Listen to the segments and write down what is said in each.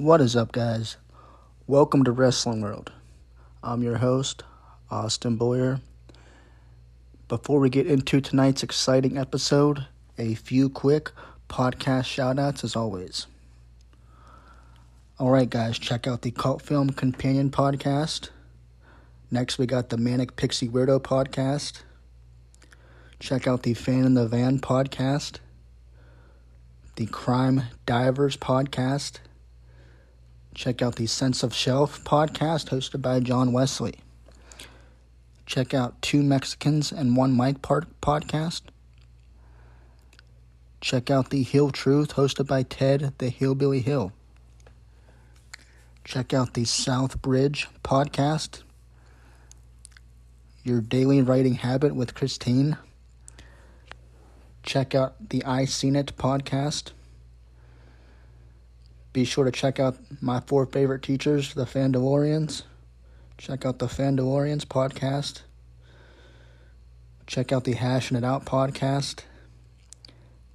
What is up, guys? Welcome to Wrestling World. I'm your host, Austin Boyer. Before we get into tonight's exciting episode, a few quick podcast shoutouts as always. Alright, guys, check out the Cult Film Companion podcast. Next, we got the Manic Pixie Weirdo podcast. Check out the Fan in the Van podcast, the Crime Divers podcast Check out the Sense of Shelf podcast hosted by John Wesley. Check out Two Mexicans and One Mic part- podcast. Check out the Hill Truth hosted by Ted the Hillbilly Hill. Check out the South Bridge podcast. Your Daily Writing Habit with Christine. Check out the I Seen It podcast. Be sure to check out my four favorite teachers, the Fandalorians. Check out the Fandalorians podcast. Check out the Hashing It Out podcast.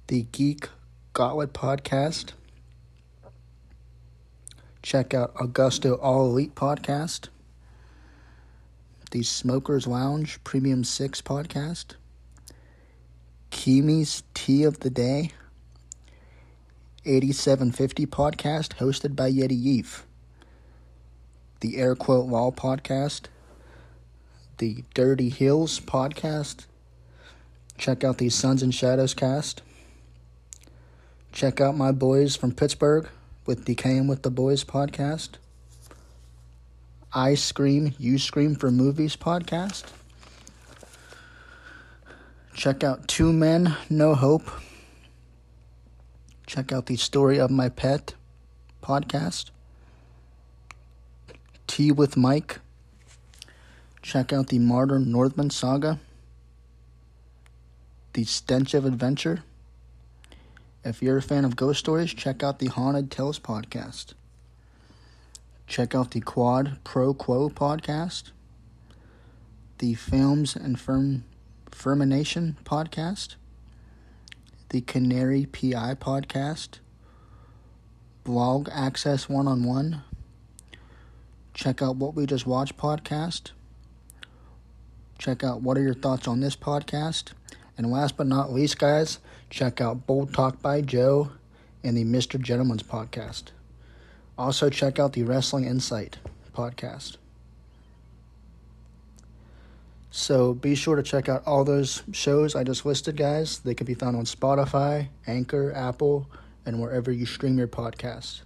The Geek Gauntlet podcast. Check out Augusto All Elite podcast. The Smokers Lounge Premium 6 podcast. Kimi's Tea of the Day. 8750 podcast hosted by Yeti Yeef, the Air Quote Law podcast, the Dirty Hills podcast. Check out the Suns and Shadows cast. Check out my boys from Pittsburgh with Decaying with the Boys podcast. I Scream, You Scream for Movies podcast. Check out Two Men, No Hope check out the Story of My Pet podcast. Tea with Mike. Check out the Modern Northman Saga. The Stench of Adventure. If you're a fan of ghost stories, check out the Haunted Tales podcast. Check out the Quad Pro Quo podcast. The Films and Firm Fermination podcast the Canary PI podcast, Blog Access One on One. Check out What We Just Watched podcast. Check out What Are Your Thoughts on This podcast. And last but not least, guys, check out Bold Talk by Joe and the Mr. Gentleman's podcast. Also, check out the Wrestling Insight podcast. So be sure to check out all those shows I just listed, guys. They can be found on Spotify, Anchor, Apple, and wherever you stream your podcasts.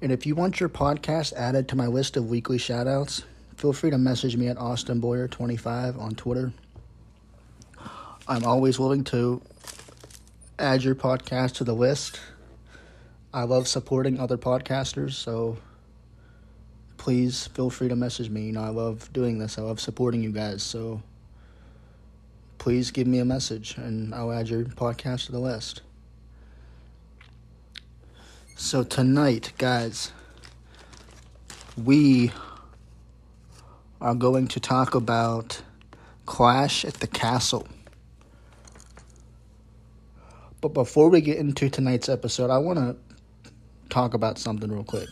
And if you want your podcast added to my list of weekly shoutouts, feel free to message me at AustinBoyer25 on Twitter. I'm always willing to add your podcast to the list. I love supporting other podcasters, so please feel free to message me. You know, I love doing this. I love supporting you guys. So please give me a message and I'll add your podcast to the list. So tonight, guys, we are going to talk about Clash at the Castle. But before we get into tonight's episode, I want to talk about something real quick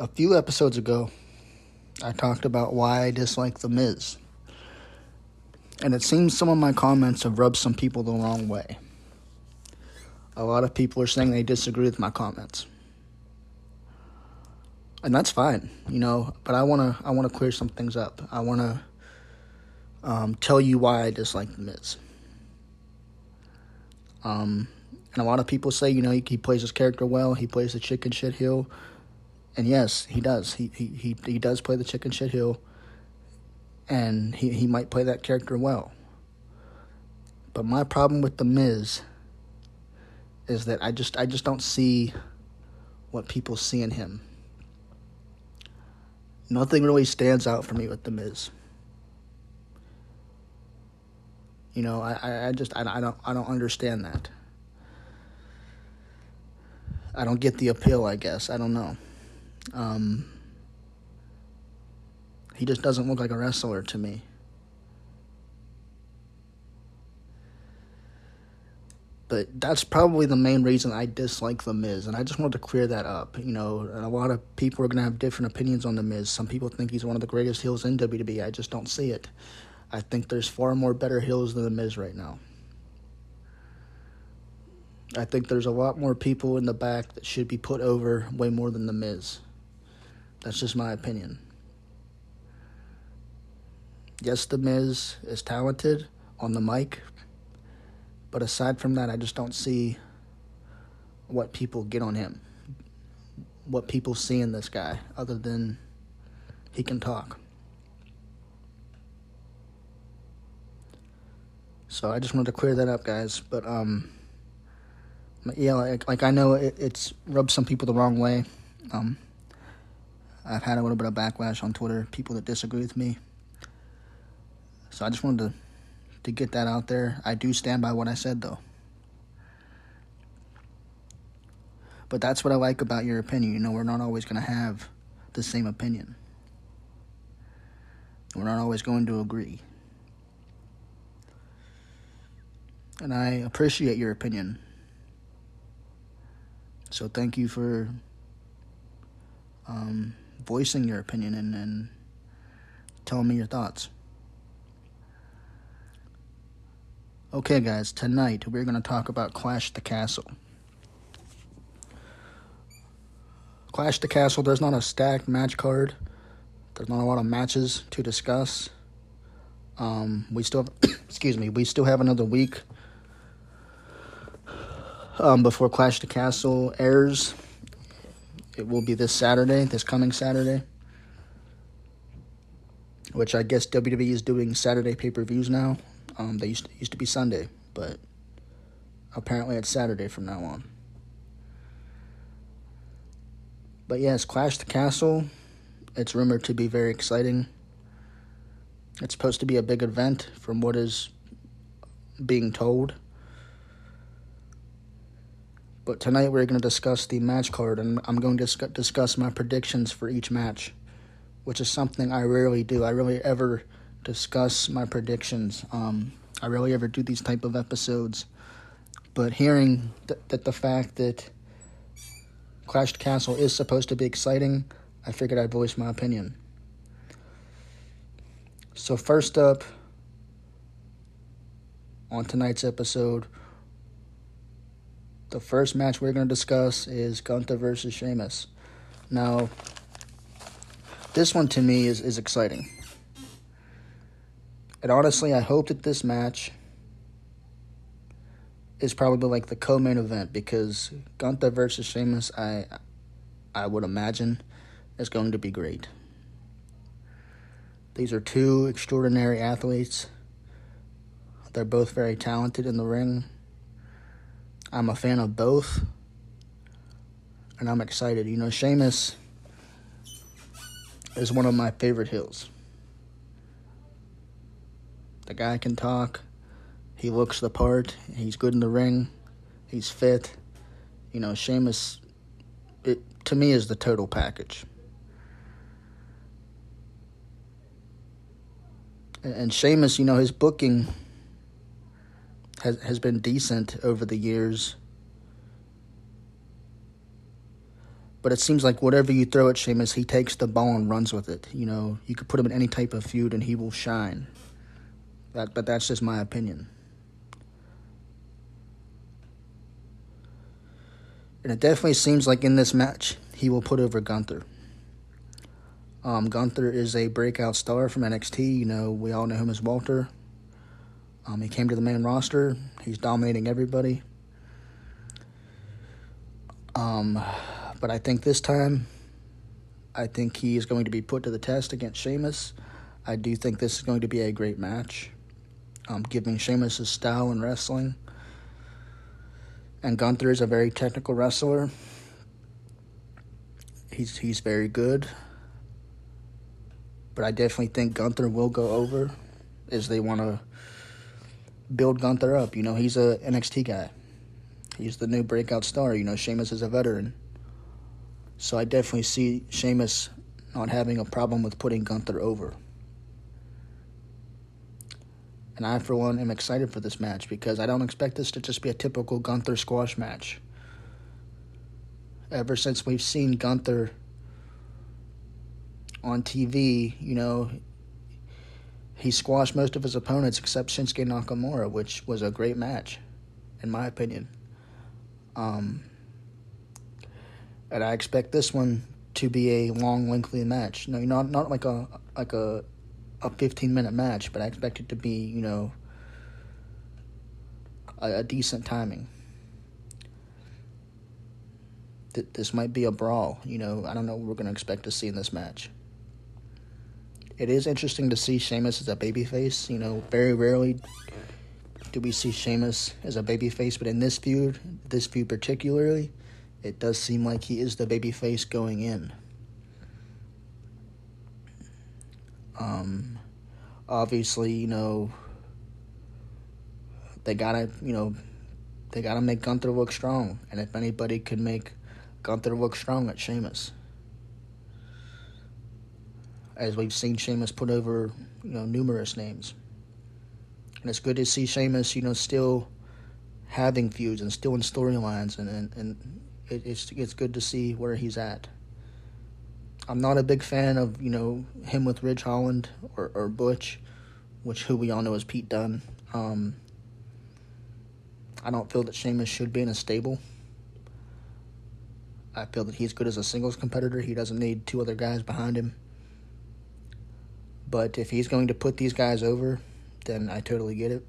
a few episodes ago, I talked about why I dislike The Miz. And it seems some of my comments have rubbed some people the wrong way. a lot of people are saying they disagree with my comments. And that's fine, you know, but I want to I want to clear some things up. I want to um, tell you why I dislike The Miz. Um, and a lot of people say, you know, he, he, plays his character well. He plays the chicken shit heel, and yes, he does. He he he, he does play the chicken shit heel, and he he might play that character well. But my problem with the Miz is that I just I just don't see what people see in him. Nothing really stands out for me with the Miz. You know, I, I just I, I don't I don't understand that. I don't get the appeal. I guess I don't know. Um, he just doesn't look like a wrestler to me. But that's probably the main reason I dislike The Miz, and I just wanted to clear that up. You know, a lot of people are going to have different opinions on The Miz. Some people think he's one of the greatest heels in WWE. I just don't see it. I think there's far more better heels than The Miz right now. I think there's a lot more people in the back that should be put over way more than The Miz. That's just my opinion. Yes, The Miz is talented on the mic, but aside from that, I just don't see what people get on him. What people see in this guy, other than he can talk. So I just wanted to clear that up, guys. But um, yeah, like, like I know it, it's rubbed some people the wrong way. Um, I've had a little bit of backlash on Twitter, people that disagree with me. So I just wanted to to get that out there. I do stand by what I said, though. But that's what I like about your opinion. You know, we're not always going to have the same opinion. We're not always going to agree. and I appreciate your opinion. So thank you for um, voicing your opinion and, and telling me your thoughts. Okay, guys, tonight we're going to talk about Clash the Castle. Clash the Castle, there's not a stacked match card. There's not a lot of matches to discuss. Um, we still, have, excuse me, we still have another week um, before Clash the Castle airs. It will be this Saturday, this coming Saturday. Which I guess WWE is doing Saturday pay per views now. Um, they used to, used to be Sunday, but apparently it's Saturday from now on. But yes, Clash the Castle. It's rumored to be very exciting. It's supposed to be a big event from what is being told. But tonight we're going to discuss the match card, and I'm going to discuss my predictions for each match, which is something I rarely do. I rarely ever discuss my predictions. Um, I rarely ever do these type of episodes. But hearing th- that the fact that Clash Castle is supposed to be exciting, I figured I'd voice my opinion. So first up on tonight's episode the first match we're going to discuss is Gunther versus Sheamus. Now, this one to me is, is exciting. And honestly, I hope that this match is probably like the co-main event because Gunther versus Sheamus, I I would imagine, is going to be great. These are two extraordinary athletes. They're both very talented in the ring. I'm a fan of both, and I'm excited. You know, Sheamus is one of my favorite heels. The guy can talk. He looks the part. He's good in the ring. He's fit. You know, Sheamus, it to me is the total package. And Sheamus, you know, his booking has has been decent over the years. But it seems like whatever you throw at Sheamus, he takes the ball and runs with it. You know, you could put him in any type of feud and he will shine. That, but that's just my opinion. And it definitely seems like in this match, he will put over Gunther. Um, Gunther is a breakout star from NXT. You know, we all know him as Walter. Um, he came to the main roster. He's dominating everybody. Um, but I think this time, I think he is going to be put to the test against Sheamus. I do think this is going to be a great match, um, giving Sheamus his style in wrestling. And Gunther is a very technical wrestler. He's he's very good. But I definitely think Gunther will go over, as they want to build Gunther up. You know, he's a NXT guy. He's the new breakout star. You know, Sheamus is a veteran. So I definitely see Sheamus not having a problem with putting Gunther over. And I, for one, am excited for this match because I don't expect this to just be a typical Gunther squash match. Ever since we've seen Gunther on TV, you know, he squashed most of his opponents except Shinsuke Nakamura, which was a great match, in my opinion. Um, and I expect this one to be a long, lengthy match. No, not not like a like a a fifteen minute match, but I expect it to be you know a, a decent timing. Th- this might be a brawl. You know, I don't know what we're to expect to see in this match. It is interesting to see Sheamus as a babyface. You know, very rarely do we see Sheamus as a babyface, but in this feud, this feud particularly, it does seem like he is the babyface going in. Um, obviously, you know, they gotta, you know, they gotta make Gunther look strong, and if anybody could make Gunther look strong, it's Sheamus. As we've seen Sheamus put over, you know, numerous names. And it's good to see Sheamus, you know, still having feuds and still in storylines, and and, and it, it's it's good to see where he's at. I'm not a big fan of you know him with Ridge Holland or, or Butch, which who we all know is Pete Dunne. Um, I don't feel that Sheamus should be in a stable. I feel that he's good as a singles competitor. He doesn't need two other guys behind him. But if he's going to put these guys over, then I totally get it.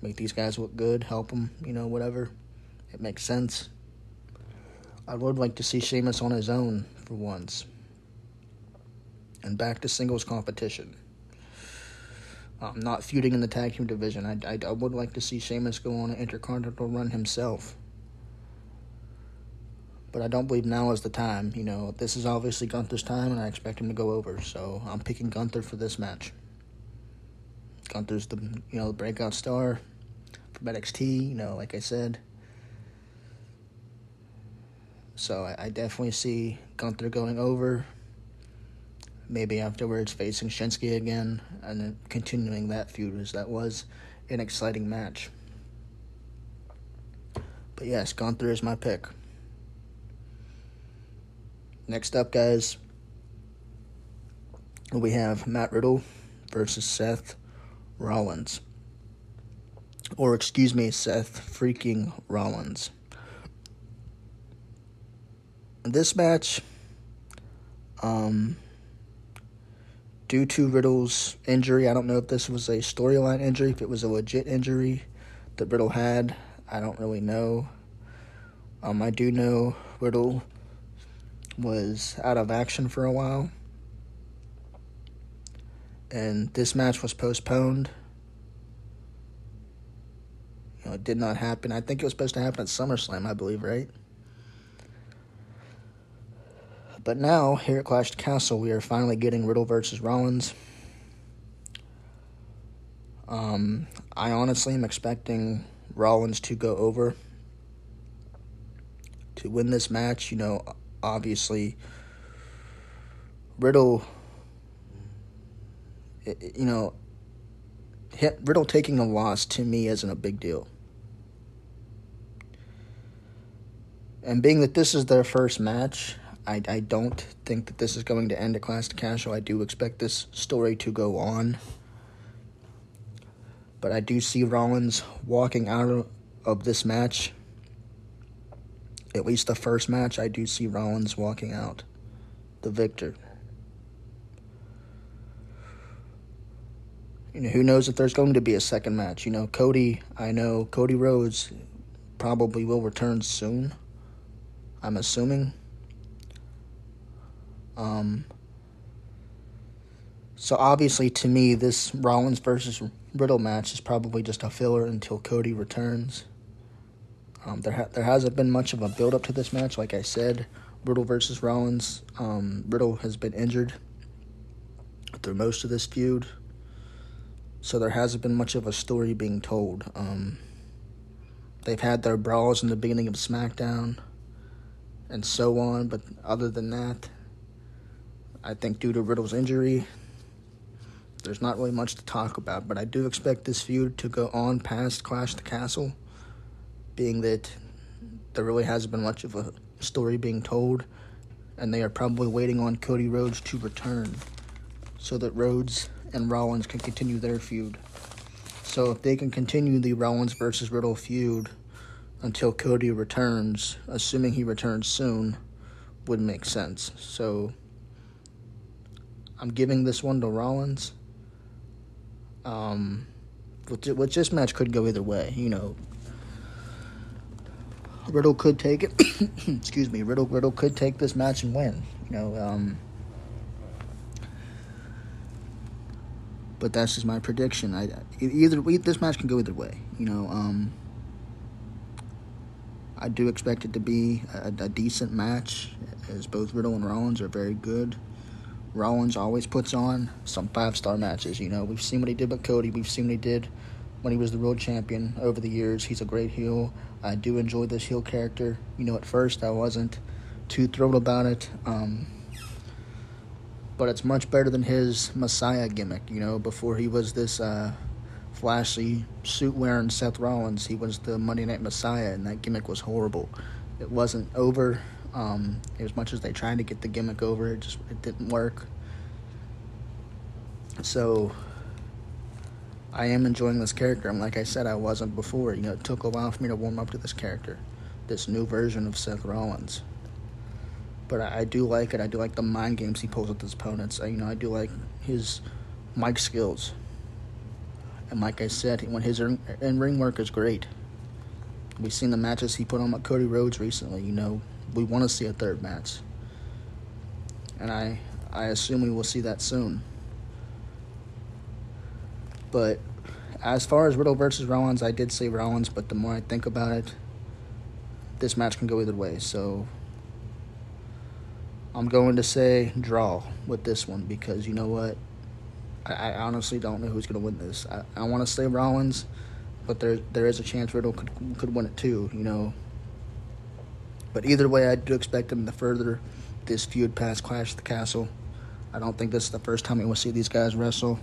Make these guys look good, help them, you know, whatever. It makes sense. I would like to see Sheamus on his own for once. And back to singles competition. Um, not feuding in the tag team division. I, I, I would like to see Sheamus go on an intercontinental run himself. But I don't believe now is the time. You know, this is obviously Gunther's time, and I expect him to go over. So I'm picking Gunther for this match. Gunther's the you know the breakout star from NXT. You know, like I said. So I, I definitely see Gunther going over. Maybe afterwards facing Shinsuke again, and then continuing that feud as that was an exciting match. But yes, Gunther is my pick. Next up, guys, we have Matt Riddle versus Seth Rollins. Or, excuse me, Seth freaking Rollins. This match, um, due to Riddle's injury, I don't know if this was a storyline injury, if it was a legit injury that Riddle had. I don't really know. Um, I do know Riddle was out of action for a while. And this match was postponed. You know, it did not happen. I think it was supposed to happen at SummerSlam, I believe, right? But now, here at Clash Castle, we are finally getting Riddle versus Rollins. Um, I honestly am expecting Rollins to go over to win this match. You know, obviously Riddle, eh, eh, you know, Riddle taking a loss to me isn't a big deal. And being that this is their first match, I, I don't think that this is going to end at Clash of Castle. I do expect this story to go on. But I do see Rollins walking out of this match at least the first match, I do see Rollins walking out the victor. You know, who knows if there's going to be a second match? You know, Cody, I know Cody Rhodes probably will return soon. I'm assuming. Um, so obviously, to me, this Rollins versus Riddle match is probably just a filler until Cody returns. Um, there ha- there hasn't been much of a build up to this match, like I said. Riddle versus Rollins. Um, Riddle has been injured through most of this feud, so there hasn't been much of a story being told. Um, they've had their brawls in the beginning of SmackDown and so on, but other than that, I think due to Riddle's injury, there's not really much to talk about. But I do expect this feud to go on past Clash the Castle, being that there really hasn't been much of a story being told, and they are probably waiting on Cody Rhodes to return so that Rhodes and Rollins can continue their feud. So if they can continue the Rollins versus Riddle feud until Cody returns, assuming he returns soon, would make sense. So I'm giving this one to Rollins. Um, which, which this match could go either way, you know. Riddle could take it. excuse me. Riddle Riddle could take this match and win. You know. Um, but that's just my prediction. I either this match can go either way. You know. Um, I do expect it to be a, a decent match, as both Riddle and Rollins are very good. Rollins always puts on some five star matches. You know, we've seen what he did with Cody. We've seen what he did when he was the world champion over the years. He's a great heel. I do enjoy this heel character. You know, at first I wasn't too thrilled about it. Um, but it's much better than his Messiah gimmick. You know, before he was this uh, flashy suit wearing Seth Rollins, he was the Monday Night Messiah, and that gimmick was horrible. It wasn't over. Um, as much as they tried to get the gimmick over, it just it didn't work. So I am enjoying this character. And like I said, I wasn't before. You know, it took a while for me to warm up to this character, this new version of Seth Rollins. But I, I do like it. I do like the mind games he pulls with his opponents. I, you know, I do like his mic skills. And like I said, when his in ring work is great. We've seen the matches he put on with Cody Rhodes recently. You know, we want to see a third match, and I I assume we will see that soon. But as far as Riddle versus Rollins, I did say Rollins, but the more I think about it, this match can go either way. So I'm going to say draw with this one because you know what? I, I honestly don't know who's going to win this. I, I want to say Rollins, but there there is a chance Riddle could could win it too. You know. But either way, I do expect him to further this feud past Clash of the Castle. I don't think this is the first time we will see these guys wrestle.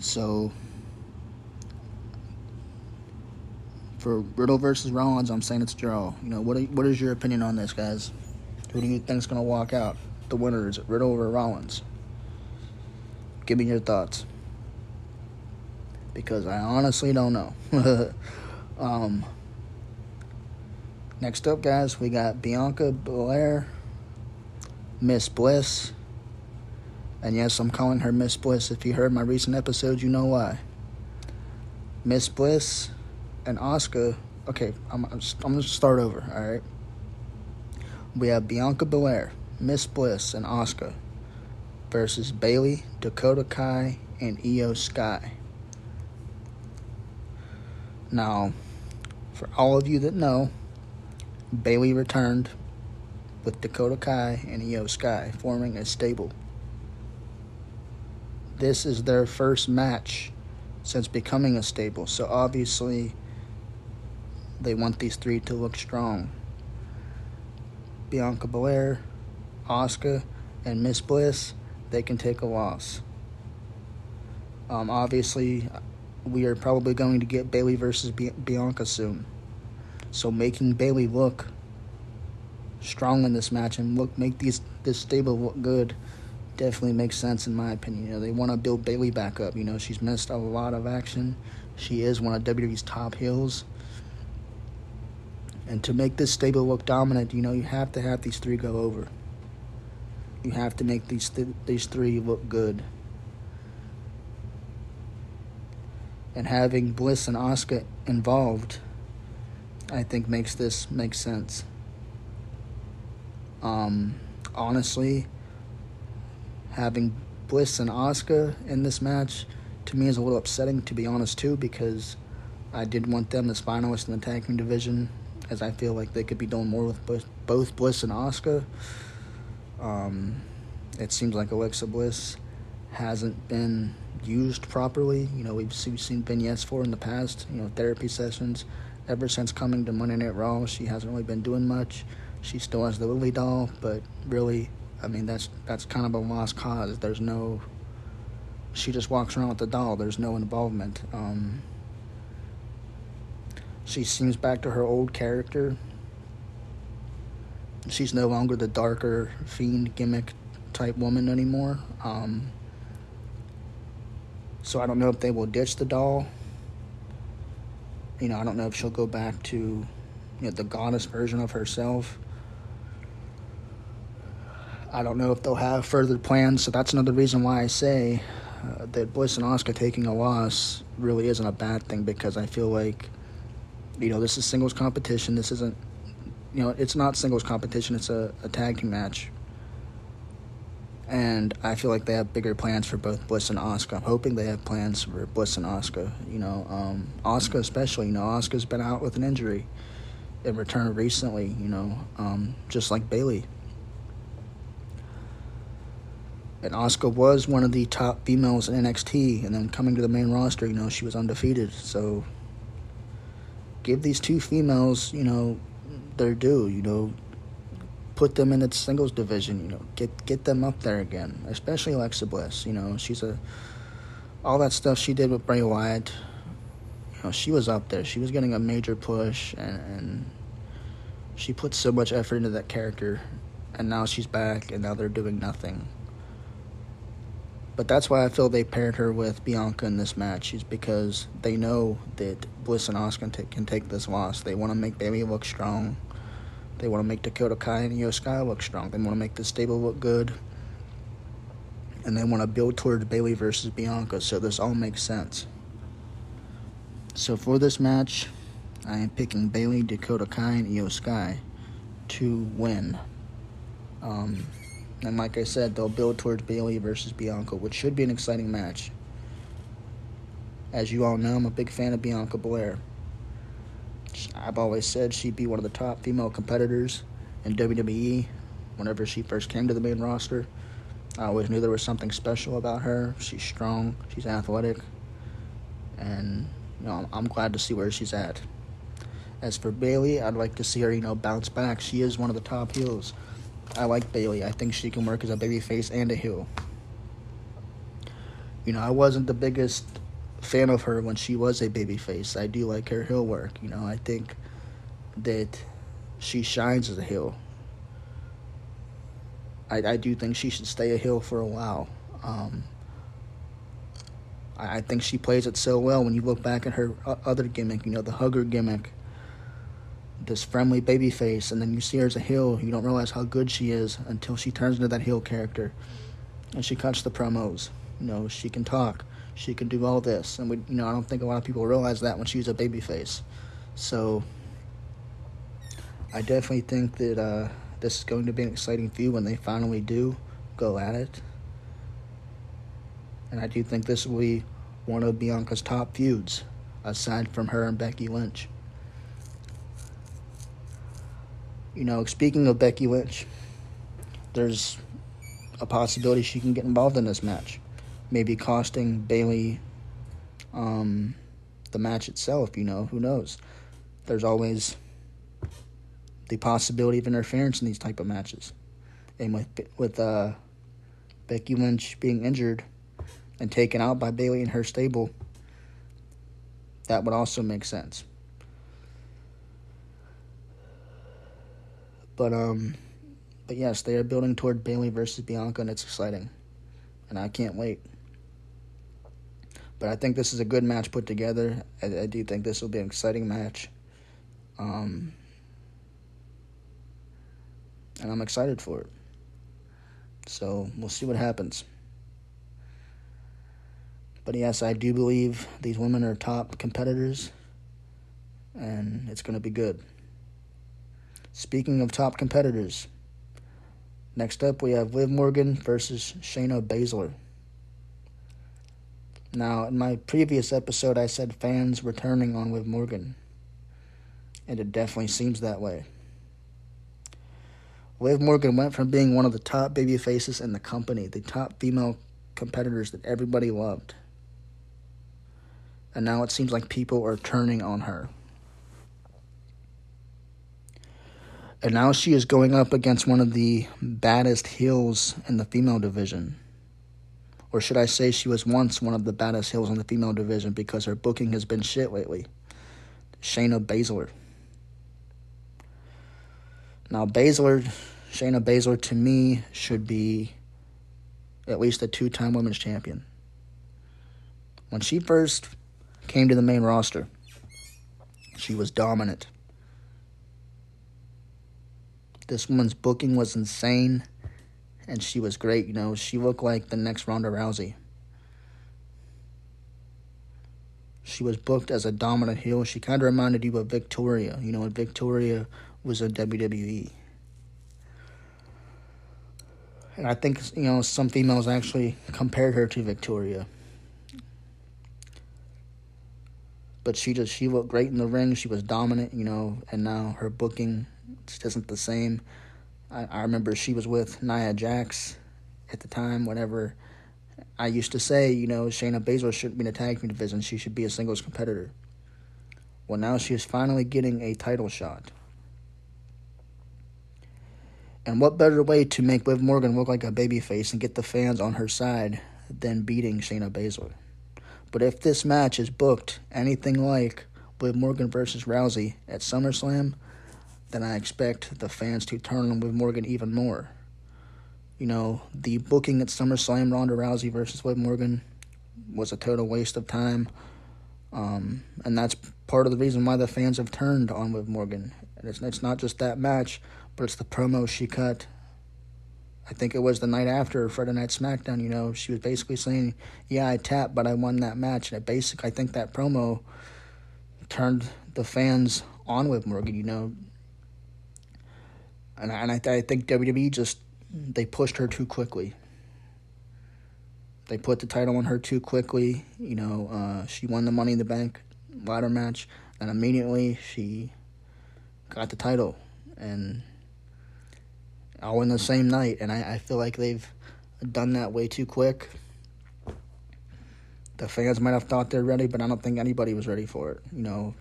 So for Riddle versus Rollins, I'm saying it's a draw. You know, what are, what is your opinion on this, guys? Who do you think is going to walk out? The winner is Riddle or Rollins? Give me your thoughts. Because I honestly don't know. um, next up, guys, we got Bianca Belair, Miss Bliss, and yes, I'm calling her Miss Bliss. If you heard my recent episodes, you know why. Miss Bliss and Asuka. Okay, I'm, I'm going to start over, alright? We have Bianca Belair, Miss Bliss, and Asuka versus Bayley, Dakota Kai, and Iyo Sky. Now, for all of you that know, Bayley returned with Dakota Kai and Iyo Sky, forming a stable this is their first match since becoming a stable. So obviously, they want these three to look strong. Bianca Belair, Asuka, and Miss Bliss, they can take a loss. Um, obviously, we are probably going to get Bayley versus Bianca soon. So making Bayley look strong in this match and look make these this stable look good definitely makes sense in my opinion. You know, they want to build Bayley back up. You know, she's missed a lot of action. She is one of WWE's top heels. And to make this stable look dominant, you know, you have to have these three go over. You have to make these th- these three look good. And having Bliss and Asuka involved, I think makes this make sense. Um, honestly, having Bliss and Asuka in this match to me is a little upsetting, to be honest, too, because I did want them as finalists in the tag team division, as I feel like they could be doing more with both, Bliss and Asuka. Um, it seems like Alexa Bliss hasn't been used properly. You know, we've, we've seen vignettes for in the past, you know, therapy sessions. Ever since coming to Monday Night Raw, she hasn't really been doing much. She still has the Lily doll, but really, I mean, that's that's kind of a lost cause. There's no. She just walks around with the doll. There's no involvement. Um, she seems back to her old character. She's no longer the darker fiend gimmick type woman anymore. Um, so I don't know if they will ditch the doll. You know, I don't know if she'll go back to you know, the goddess version of herself. I don't know if they'll have further plans, so that's another reason why I say uh, that Bliss and Asuka taking a loss really isn't a bad thing because I feel like, you know, this is singles competition. This isn't, you know, it's not singles competition. It's a, a tag team match. And I feel like they have bigger plans for both Bliss and Asuka. I'm hoping they have plans for Bliss and Asuka. You know, um, Asuka especially. You know, Asuka's been out with an injury and returned recently. You know, um, just like Bayley. And Asuka was one of the top females in NXT, and then coming to the main roster, you know, she was undefeated. So give these two females, you know, their due. You know, put them in its singles division. You know, get get them up there again. Especially Alexa Bliss. You know, she's a all that stuff she did with Bray Wyatt. You know, she was up there. She was getting a major push, and, and she put so much effort into that character. And now she's back, and now they're doing nothing. But that's why I feel they paired her with Bianca in this match, is because they know that Bliss and Asuka can, can take this loss. They want to make Bayley look strong. They want to make Dakota Kai and Iyo Sky look strong. They want to make the stable look good. And they want to build towards Bayley versus Bianca, so this all makes sense. So for this match, I am picking Bayley, Dakota Kai, and Iyo Sky to win. Um, and like I said, they'll build towards Bayley versus Bianca, which should be an exciting match. As you all know, I'm a big fan of Bianca Belair. I've always said she'd be one of the top female competitors in WWE whenever she first came to the main roster. I always knew there was something special about her. She's strong, she's athletic, and you know, I'm, glad to see where she's at. As for Bayley, I'd like to see her, you know, bounce back. She is one of the top heels. I like Bayley. I think she can work as a babyface and a heel. You know, I wasn't the biggest fan of her when she was a babyface. I do like her heel work. You know, I think that she shines as a heel. I, I do think she should stay a heel for a while. Um, I, I think she plays it so well when you look back at her other gimmick, you know, the hugger gimmick this friendly baby face, and then you see her as a heel. You don't realize how good she is until she turns into that heel character, and she cuts the promos. You know, she can talk, she can do all this, and we, you know, I don't think a lot of people realize that when she's a baby face. So, I definitely think that uh, this is going to be an exciting feud when they finally do go at it, and I do think this will be one of Bianca's top feuds, aside from her and Becky Lynch. You know, speaking of Becky Lynch, there's a possibility she can get involved in this match. Maybe costing Bayley um, the match itself, you know, who knows? There's always the possibility of interference in these type of matches. And with with uh, Becky Lynch being injured and taken out by Bayley and her stable, that would also make sense. But um, but yes, they are building toward Bayley versus Bianca, and it's exciting, and I can't wait. But I think this is a good match put together. I, I do think this will be an exciting match. Um, and I'm excited for it. So we'll see what happens. But yes, I do believe these women are top competitors, and it's going to be good. Speaking of top competitors, next up we have Liv Morgan versus Shayna Baszler. Now, in my previous episode, I said fans were turning on Liv Morgan, and it definitely seems that way. Liv Morgan went from being one of the top baby faces in the company, the top female competitors that everybody loved. And now it seems like people are turning on her. And now she is going up against one of the baddest heels in the female division. Or should I say she was once one of the baddest heels in the female division because her booking has been shit lately. Shayna Baszler. Now, Baszler, Shayna Baszler, to me, should be at least a two time women's champion. When she first came to the main roster, she was dominant. This woman's booking was insane, and she was great. You know, she looked like the next Ronda Rousey. She was booked as a dominant heel. She kind of reminded you of Victoria. You know, when Victoria was a WWE. And I think, you know, some females actually compared her to Victoria. But she just, she looked great in the ring. She was dominant, you know, and now her booking just isn't the same. I, I remember she was with Nia Jax at the time, whenever I used to say, you know, Shayna Baszler shouldn't be in a tag team division. She should be a singles competitor. Well, now she is finally getting a title shot. And what better way to make Liv Morgan look like a babyface and get the fans on her side than beating Shayna Baszler? But if this match is booked anything like Liv Morgan versus Rousey at SummerSlam, then I expect the fans to turn on Liv Morgan even more. You know, the booking at SummerSlam Ronda Rousey versus Liv Morgan was a total waste of time. Um, and that's part of the reason why the fans have turned on Liv Morgan. And it's, it's not just that match, but it's the promo she cut. I think it was the night after Friday Night SmackDown. You know, she was basically saying, "Yeah, I tapped, but I won that match." And it basically, I think that promo turned the fans on with Morgan. You know, and and I, I think WWE just they pushed her too quickly. They put the title on her too quickly. You know, uh, she won the Money in the Bank ladder match, and immediately she got the title, and all in the same night. And I, I feel like they've done that way too quick. The fans might have thought they're ready, but I don't think anybody was ready for it. You know,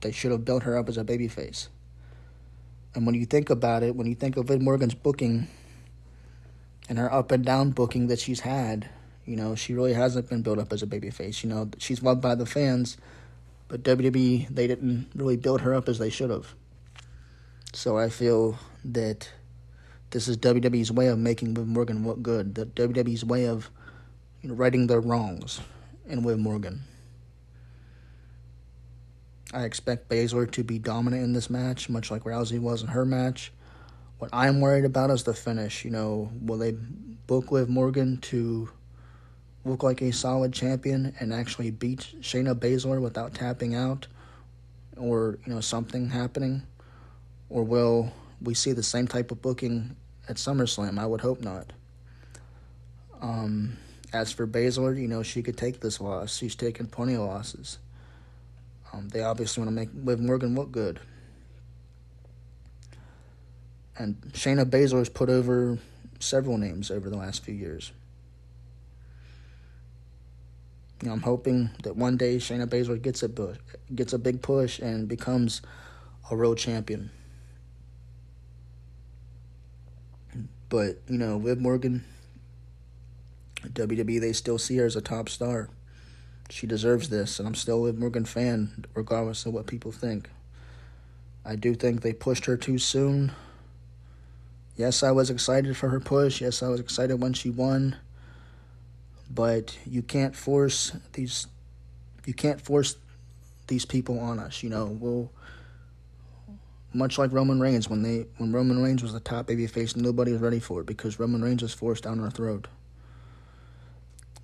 they should have built her up as a babyface. And when you think about it, when you think of Liv Morgan's booking and her up and down booking that she's had, you know, she really hasn't been built up as a babyface. You know, she's loved by the fans, but WWE, they didn't really build her up as they should have. So I feel that this is WWE's way of making Liv Morgan look good. The WWE's way of righting their wrongs in Liv Morgan. I expect Baszler to be dominant in this match, much like Rousey was in her match. What I'm worried about is the finish. You know, will they book Liv Morgan to look like a solid champion and actually beat Shayna Baszler without tapping out, or you know something happening, or will we see the same type of booking at SummerSlam? I would hope not. Um, as for Baszler, you know she could take this loss. She's taken plenty of losses. Um, they obviously want to make Liv Morgan look good. And Shayna Baszler has put over several names over the last few years. You know, I'm hoping that one day Shayna Baszler gets a push, gets a big push and becomes a world champion. But you know, Liv Morgan, WWE, they still see her as a top star. She deserves this, and I'm still a Morgan fan, regardless of what people think. I do think they pushed her too soon. Yes, I was excited for her push. Yes, I was excited when she won. But you can't force these you can't force these people on us, you know. We'll much like Roman Reigns when they when Roman Reigns was the top babyface, nobody was ready for it because Roman Reigns was forced down our throat.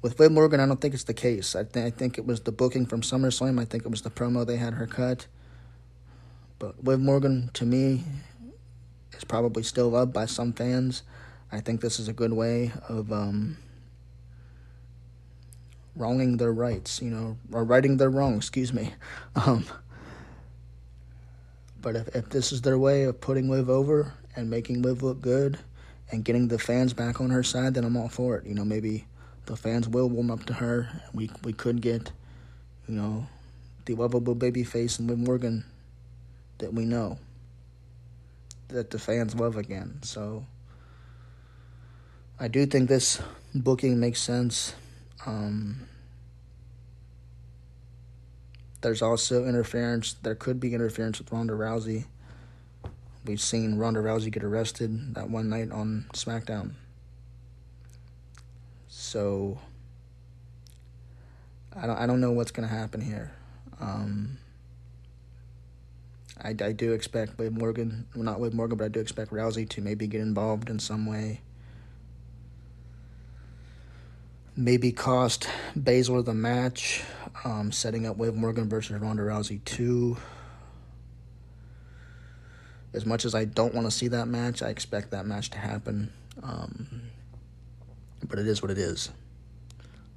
With Liv Morgan, I don't think it's the case. I, th- I think it was the booking from SummerSlam. I think it was the promo they had her cut. But Liv Morgan, to me, is probably still loved by some fans. I think this is a good way of um, wronging their rights, you know, or righting their wrong, excuse me. Um, but if, if this is their way of putting Liv over and making Liv look good and getting the fans back on her side, then I'm all for it. You know, maybe the fans will warm up to her. We we could get, you know, the lovable baby face and Liv Morgan that we know that the fans love again. So I do think this booking makes sense. Um, there's also interference. There could be interference with Ronda Rousey. We've seen Ronda Rousey get arrested that one night on SmackDown. So I don't I don't know what's gonna happen here. Um, I, I do expect Liv Morgan, well not Liv Morgan, but I do expect Rousey to maybe get involved in some way. Maybe cost Baszler the match, um, setting up Liv Morgan versus Ronda Rousey 2. As much as I don't want to see that match, I expect that match to happen. Um, but it is what it is.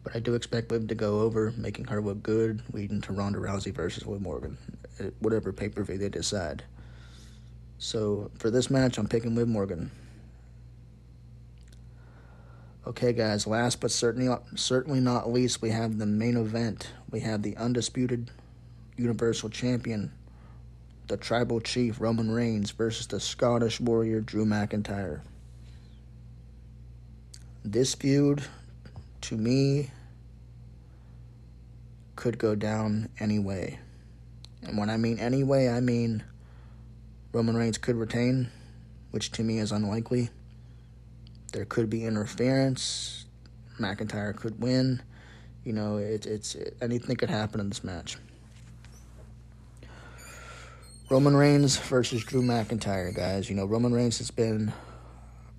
But I do expect Liv to go over, making her look good, leading to Ronda Rousey versus Liv Morgan, eh, whatever pay per view they decide. So for this match, I'm picking Liv Morgan. Okay, guys. Last but certainly certainly not least, we have the main event. We have the undisputed Universal Champion, the Tribal Chief Roman Reigns versus the Scottish Warrior Drew McIntyre. This feud, to me, could go down anyway. And when I mean anyway, I mean Roman Reigns could retain, which to me is unlikely. There could be interference. McIntyre could win. You know, it, it's it, anything could happen in this match. Roman Reigns versus Drew McIntyre, guys. You know, Roman Reigns has been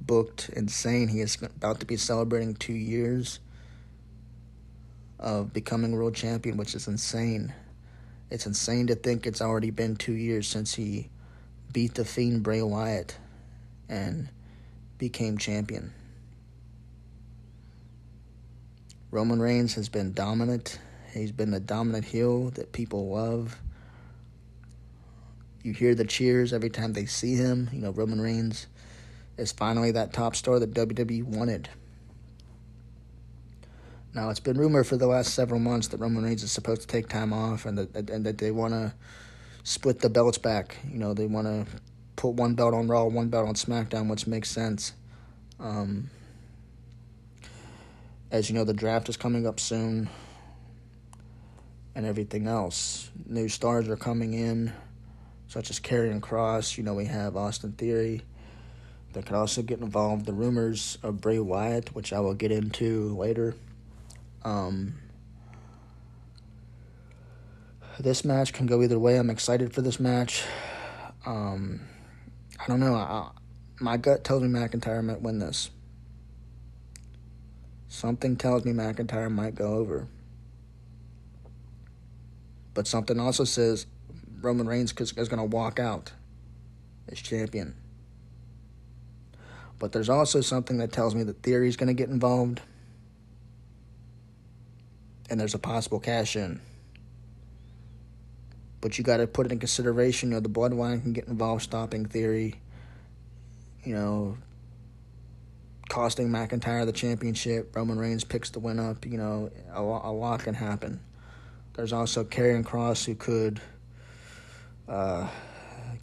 booked insane. He is about to be celebrating two years of becoming world champion, which is insane. It's insane to think it's already been two years since he beat the Fiend Bray Wyatt and became champion. Roman Reigns has been dominant. He's been the dominant heel that people love. You hear the cheers every time they see him. You know, Roman Reigns is finally that top star that WWE wanted. Now, it's been rumored for the last several months that Roman Reigns is supposed to take time off and that, and that they want to split the belts back. You know, they want to put one belt on Raw, one belt on SmackDown, which makes sense. Um, as you know, the draft is coming up soon and everything else. New stars are coming in, such as Karrion Kross. You know, we have Austin Theory that could also get involved. The rumors of Bray Wyatt, which I will get into later. Um, this match can go either way. I'm excited for this match. Um, I don't know. I, my gut tells me McIntyre might win this. Something tells me McIntyre might go over. But something also says Roman Reigns is going to walk out as champion. But there's also something that tells me that Theory is going to get involved. And there's a possible cash in. But you got to put it in consideration. You know, the Bloodline can get involved, stopping Theory. You know, costing McIntyre the championship. Roman Reigns picks the win up. You know, a, a lot can happen. There's also Karrion Kross who could uh,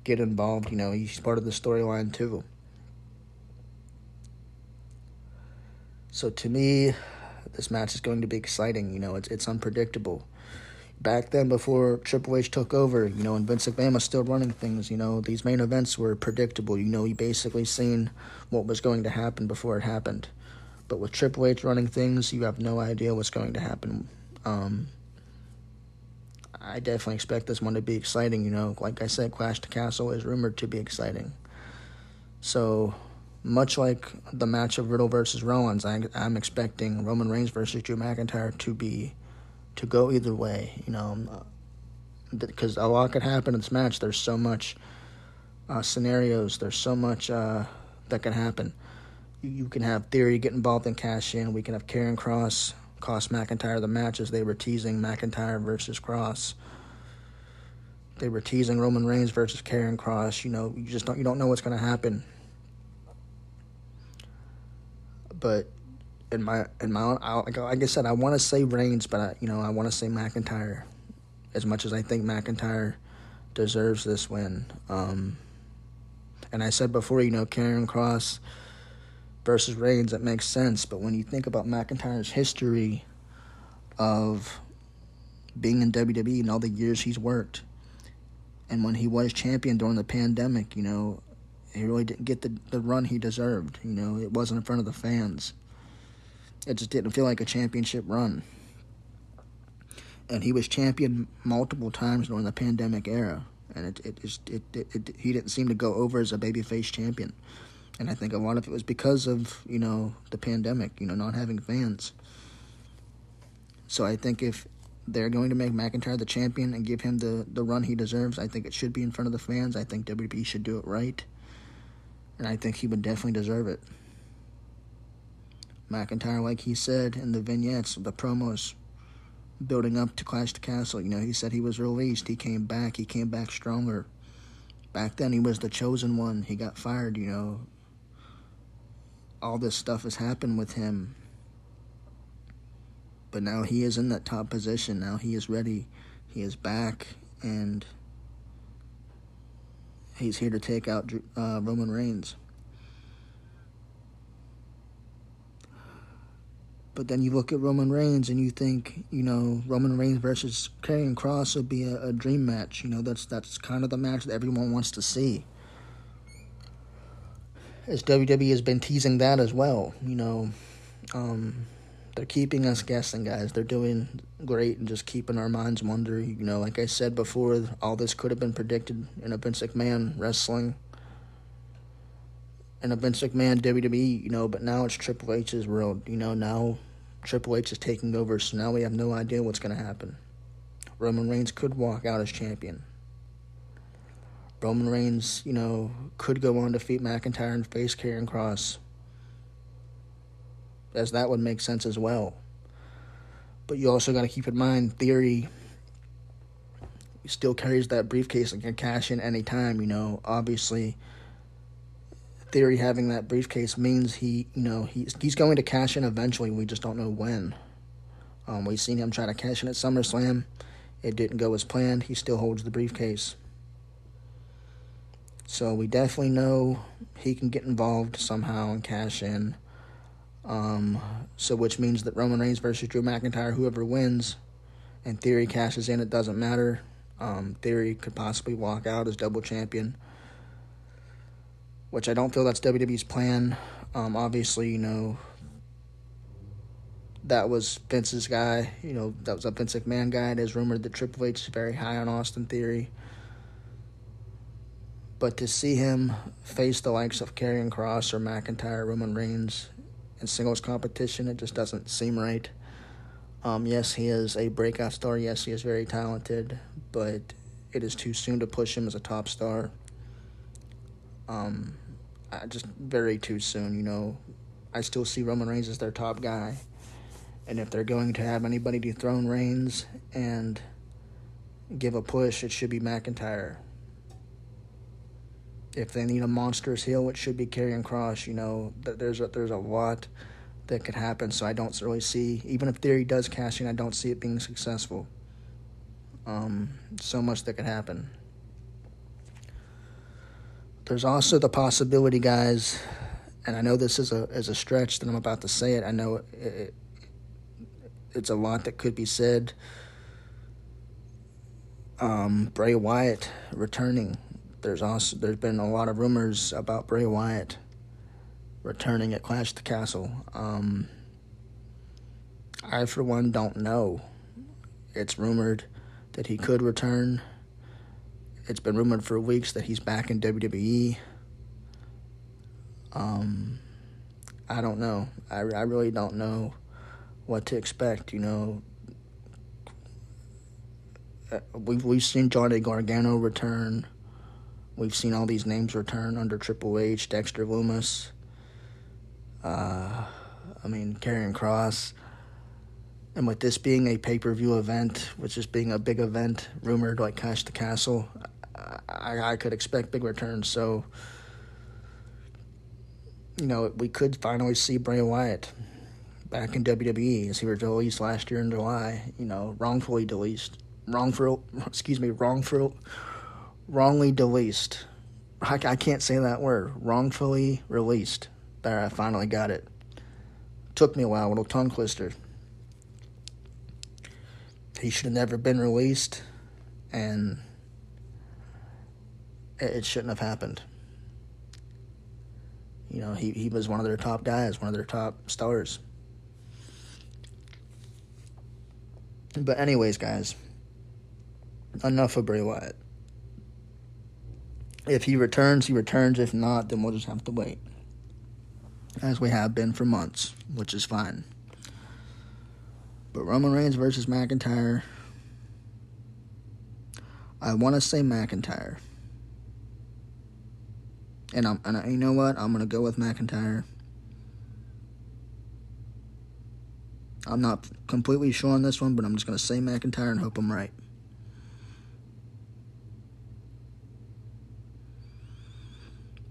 get involved. You know, he's part of the storyline too. So to me, this match is going to be exciting. You know, it's it's unpredictable. Back then, before Triple H took over, you know, and Vince McMahon was still running things, you know, these main events were predictable. You know, you basically seen what was going to happen before it happened. But with Triple H running things, you have no idea what's going to happen. Um, I definitely expect this one to be exciting. You know, like I said, Clash to Castle is rumored to be exciting. So, much like the match of Riddle versus Rollins, I, I'm expecting Roman Reigns versus Drew McIntyre to be to go either way. You know, because a lot could happen in this match. There's so much uh, scenarios. There's so much uh, that can happen. You, you, can have Theory get involved in cash in. We can have Karrion Kross cost McIntyre the match as they were teasing McIntyre versus Kross They were teasing Roman Reigns versus Karrion Kross. You know, you just don't you don't know what's going to happen. But in my in my own, like I said, I want to say Reigns, but I, you know I want to say McIntyre as much as I think McIntyre deserves this win. Um, and I said before, you know, Karrion Kross versus Reigns, that makes sense. But when you think about McIntyre's history of being in WWE and all the years he's worked, and when he was champion during the pandemic, you know, he really didn't get the, the run he deserved. You know, it wasn't in front of the fans. It just didn't feel like a championship run and he was champion multiple times during the pandemic era, and it it, just, it, it, it he didn't seem to go over as a babyface champion, and I think a lot of it was because of you know the pandemic, you know, not having fans. So I think if they're going to make McIntyre the champion and give him the, the run he deserves, I think it should be in front of the fans. I think WWE should do it right. And I think he would definitely deserve it. McIntyre, like he said in the vignettes, the promos, building up to Clash the Castle. You know, he said he was released. He came back. He came back stronger. Back then, he was the chosen one. He got fired, you know. All this stuff has happened with him. But now he is in that top position. Now he is ready. He is back. And he's here to take out uh, Roman Reigns. But then you look at Roman Reigns and you think, you know, Roman Reigns versus Karrion Kross would be a, a, dream match. You know, that's that's kind of the match that everyone wants to see. As WWE has been teasing that as well. You know, um, they're keeping us guessing, guys. They're doing great and just keeping our minds wondering. You know, like I said before, all this could have been predicted in a Vince McMahon wrestling. In a Vince McMahon WWE, you know, but now it's Triple H's world. You know, now Triple H is taking over, so now we have no idea what's going to happen. Roman Reigns could walk out as champion. Roman Reigns, you know, could go on to defeat McIntyre and face Karrion Kross. As that would make sense as well. But you also got to keep in mind, Theory still carries that briefcase and can cash in any time, you know. Obviously, Theory having that briefcase means he, you know, he's he's going to cash in eventually. We just don't know when. Um, we've seen him try to cash in at SummerSlam. It didn't go as planned. He still holds the briefcase. So we definitely know he can get involved somehow and cash in. Um, so which means that Roman Reigns versus Drew McIntyre, whoever wins, and Theory cashes in, it doesn't matter. Um, Theory could possibly walk out as double champion which I don't feel that's WWE's plan. Um, obviously, you know, that was Vince's guy. You know, that was a Vince McMahon guy. It is rumored that Triple H is very high on Austin Theory. But to see him face the likes of Karrion Kross or McIntyre, Roman Reigns in singles competition, it just doesn't seem right. Um, yes, he is a breakout star. Yes, he is very talented, but it is too soon to push him as a top star. Um, I just very too soon. You know, I still see Roman Reigns as their top guy, and if they're going to have anybody dethrone Reigns and give a push, it should be McIntyre. If they need a monstrous heel, which should be Karrion Kross. You know, there's a, there's a lot that could happen. So I don't really see, even if Theory does cash in, I don't see it being successful. Um, so much that could happen. There's also the possibility, guys, and I know this is a is a stretch that I'm about to say it. I know it, it, it's a lot that could be said. Um, Bray Wyatt returning. There's also there's been a lot of rumors about Bray Wyatt returning at Clash the Castle. Um, I for one don't know. It's rumored that he could return. It's been rumored for weeks that he's back in WWE. Um, I don't know. I, I really don't know what to expect. You know, uh, we've we've seen Johnny Gargano return. We've seen all these names return under Triple H, Dexter Lumis. Uh, I mean, Karrion Kross. And with this being a pay per view event, with this being a big event, rumored like Cash the Castle, I, I could expect big returns. So, you know, we could finally see Bray Wyatt back in WWE as he was released last year in July. You know, wrongfully released, wrongful, excuse me, wrongful, wrongly released. I, I can't say that word. Wrongfully released. There, I finally got it. Took me a while, little tongue twister. He should have never been released, and it shouldn't have happened. You know, he, he was one of their top guys, one of their top stars. But, anyways, guys, enough of Bray Wyatt. If he returns, he returns. If not, then we'll just have to wait. As we have been for months, which is fine. But Roman Reigns versus McIntyre. I want to say McIntyre. And I'm and I, you know what? I'm gonna go with McIntyre. I'm not completely sure on this one, but I'm just gonna say McIntyre and hope I'm right.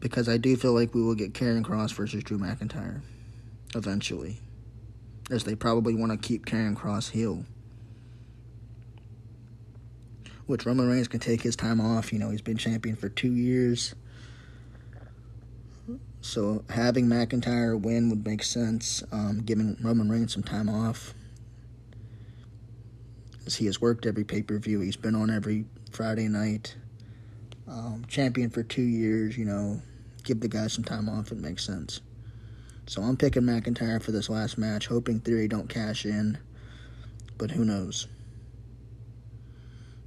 Because I do feel like we will get Karrion Kross versus Drew McIntyre eventually. As they probably want to keep Karrion Kross heel. Which Roman Reigns can take his time off. You know, he's been champion for two years. So having McIntyre win would make sense, um, giving Roman Reigns some time off. As he has worked every pay per view, he's been on every Friday night. Um, champion for two years, you know, give the guy some time off, it makes sense. So I'm picking McIntyre for this last match, hoping Theory don't cash in, but who knows.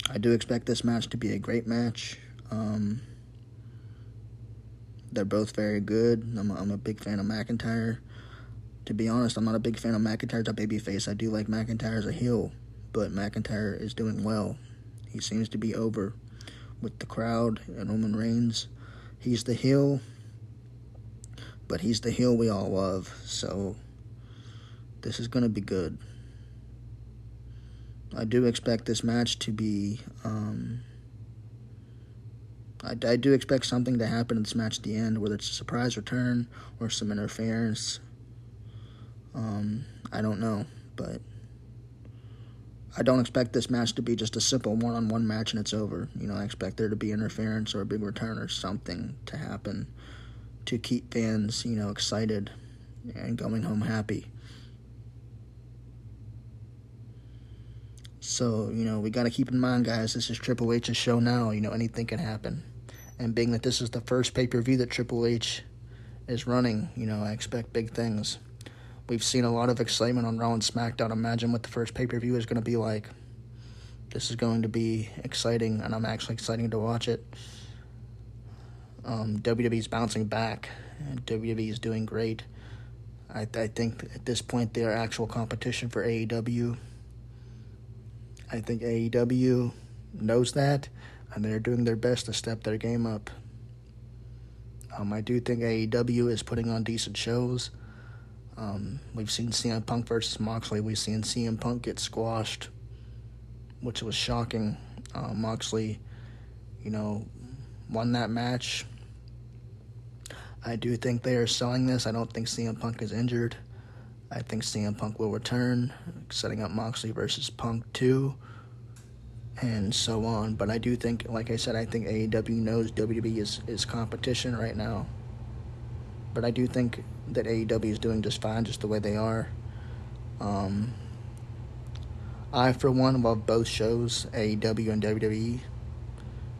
I do expect this match to be a great match. Um, they're both very good. I'm a, I'm a big fan of McIntyre. To be honest, I'm not a big fan of McIntyre as a babyface. I do like McIntyre as a heel, but McIntyre is doing well. He seems to be over with the crowd and Roman Reigns. He's the heel, but he's the heel we all love. So this is going to be good. I do expect this match to be. Um, I, I do expect something to happen in this match at the end, whether it's a surprise return or some interference. Um, I don't know, but I don't expect this match to be just a simple one-on-one match and it's over. You know, I expect there to be interference or a big return or something to happen to keep fans, you know, excited and going home happy. So, you know, we got to keep in mind, guys, this is Triple H's show now. You know, anything can happen. And being that this is the first pay per view that Triple H is running, you know, I expect big things. We've seen a lot of excitement on Raw and SmackDown. Imagine what the first pay per view is going to be like. This is going to be exciting, and I'm actually excited to watch it. Um, WWE's bouncing back, WWE is doing great. I, I think at this point they are actual competition for AEW. I think AEW knows that, and they're doing their best to step their game up. Um, I do think AEW is putting on decent shows. Um, we've seen CM Punk versus Moxley. We've seen CM Punk get squashed, which was shocking. Uh, Moxley, you know, won that match. I do think they are selling this. I don't think CM Punk is injured. I think CM Punk will return, setting up Moxley versus Punk 2, and so on. But I do think, like I said, I think AEW knows WWE is, is competition right now. But I do think that AEW is doing just fine, just the way they are. Um, I, for one, love both shows, AEW and WWE.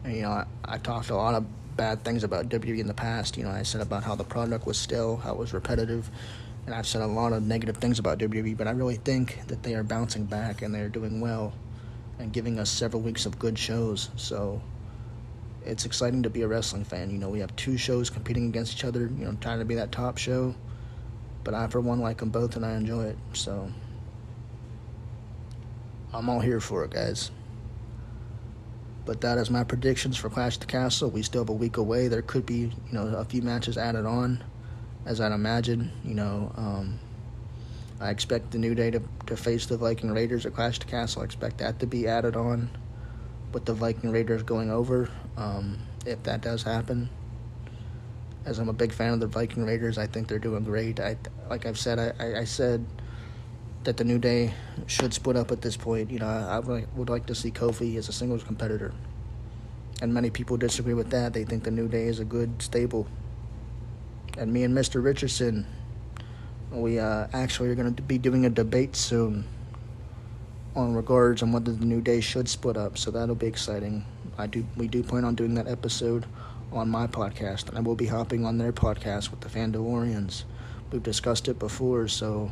And, you know, I, I talked a lot of bad things about WWE in the past. You know, I said about how the product was still, how it was repetitive, and I've said a lot of negative things about WWE. But I really think that they are bouncing back and they are doing well. and giving us several weeks of good shows. So it's exciting to be a wrestling fan. You know, we have two shows competing against each other, you know, trying to be that top show. But I, for one, like them both and I enjoy it. So I'm all here for it, guys. But that is my predictions for Clash of the Castle. We still have a week away. There could be, you know, a few matches added on, as I'd imagine. You know, um, I expect the New Day to, to face the Viking Raiders at Clash of the Castle. I expect that to be added on with the Viking Raiders going over, um, if that does happen. As I'm a big fan of the Viking Raiders, I think they're doing great. I, like I've said, I, I, I said that the New Day should split up at this point. You know, I, would like to see Kofi as a singles competitor. And many people disagree with that. They think the New Day is a good stable. And me and Mr. Richardson, we uh, actually are going to be doing a debate soon on regards on whether the New Day should split up. So that'll be exciting. I do. We do plan on doing that episode on my podcast, and I will be hopping on their podcast with the Fandalorians. We've discussed it before, so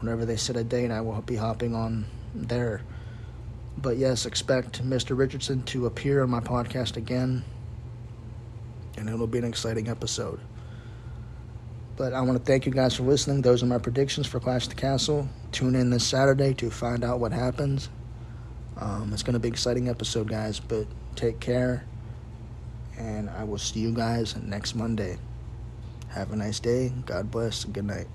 whenever they set a date, I will be hopping on there. But yes, expect Mr. Richardson to appear on my podcast again, and it'll be an exciting episode. But I want to thank you guys for listening. Those are my predictions for Clash the Castle. Tune in this Saturday to find out what happens. Um, it's going to be an exciting episode, guys. But take care, and I will see you guys next Monday. Have a nice day. God bless, good night.